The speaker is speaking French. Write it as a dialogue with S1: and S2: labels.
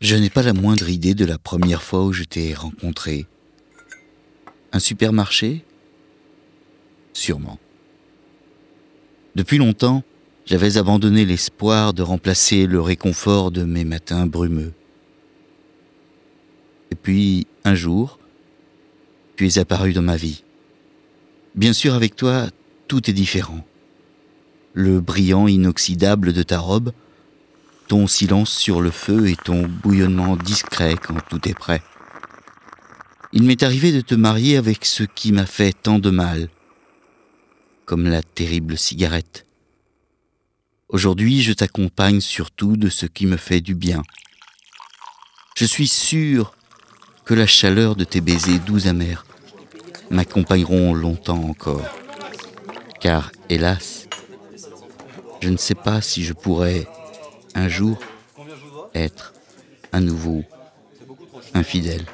S1: Je n'ai pas la moindre idée de la première fois où je t'ai rencontré. Un supermarché? Sûrement. Depuis longtemps, j'avais abandonné l'espoir de remplacer le réconfort de mes matins brumeux. Et puis, un jour, tu es apparu dans ma vie. Bien sûr, avec toi, tout est différent. Le brillant inoxydable de ta robe, ton silence sur le feu et ton bouillonnement discret quand tout est prêt. Il m'est arrivé de te marier avec ce qui m'a fait tant de mal, comme la terrible cigarette. Aujourd'hui, je t'accompagne surtout de ce qui me fait du bien. Je suis sûr que la chaleur de tes baisers doux amers m'accompagneront longtemps encore. Car, hélas, je ne sais pas si je pourrais un jour être à nouveau infidèle.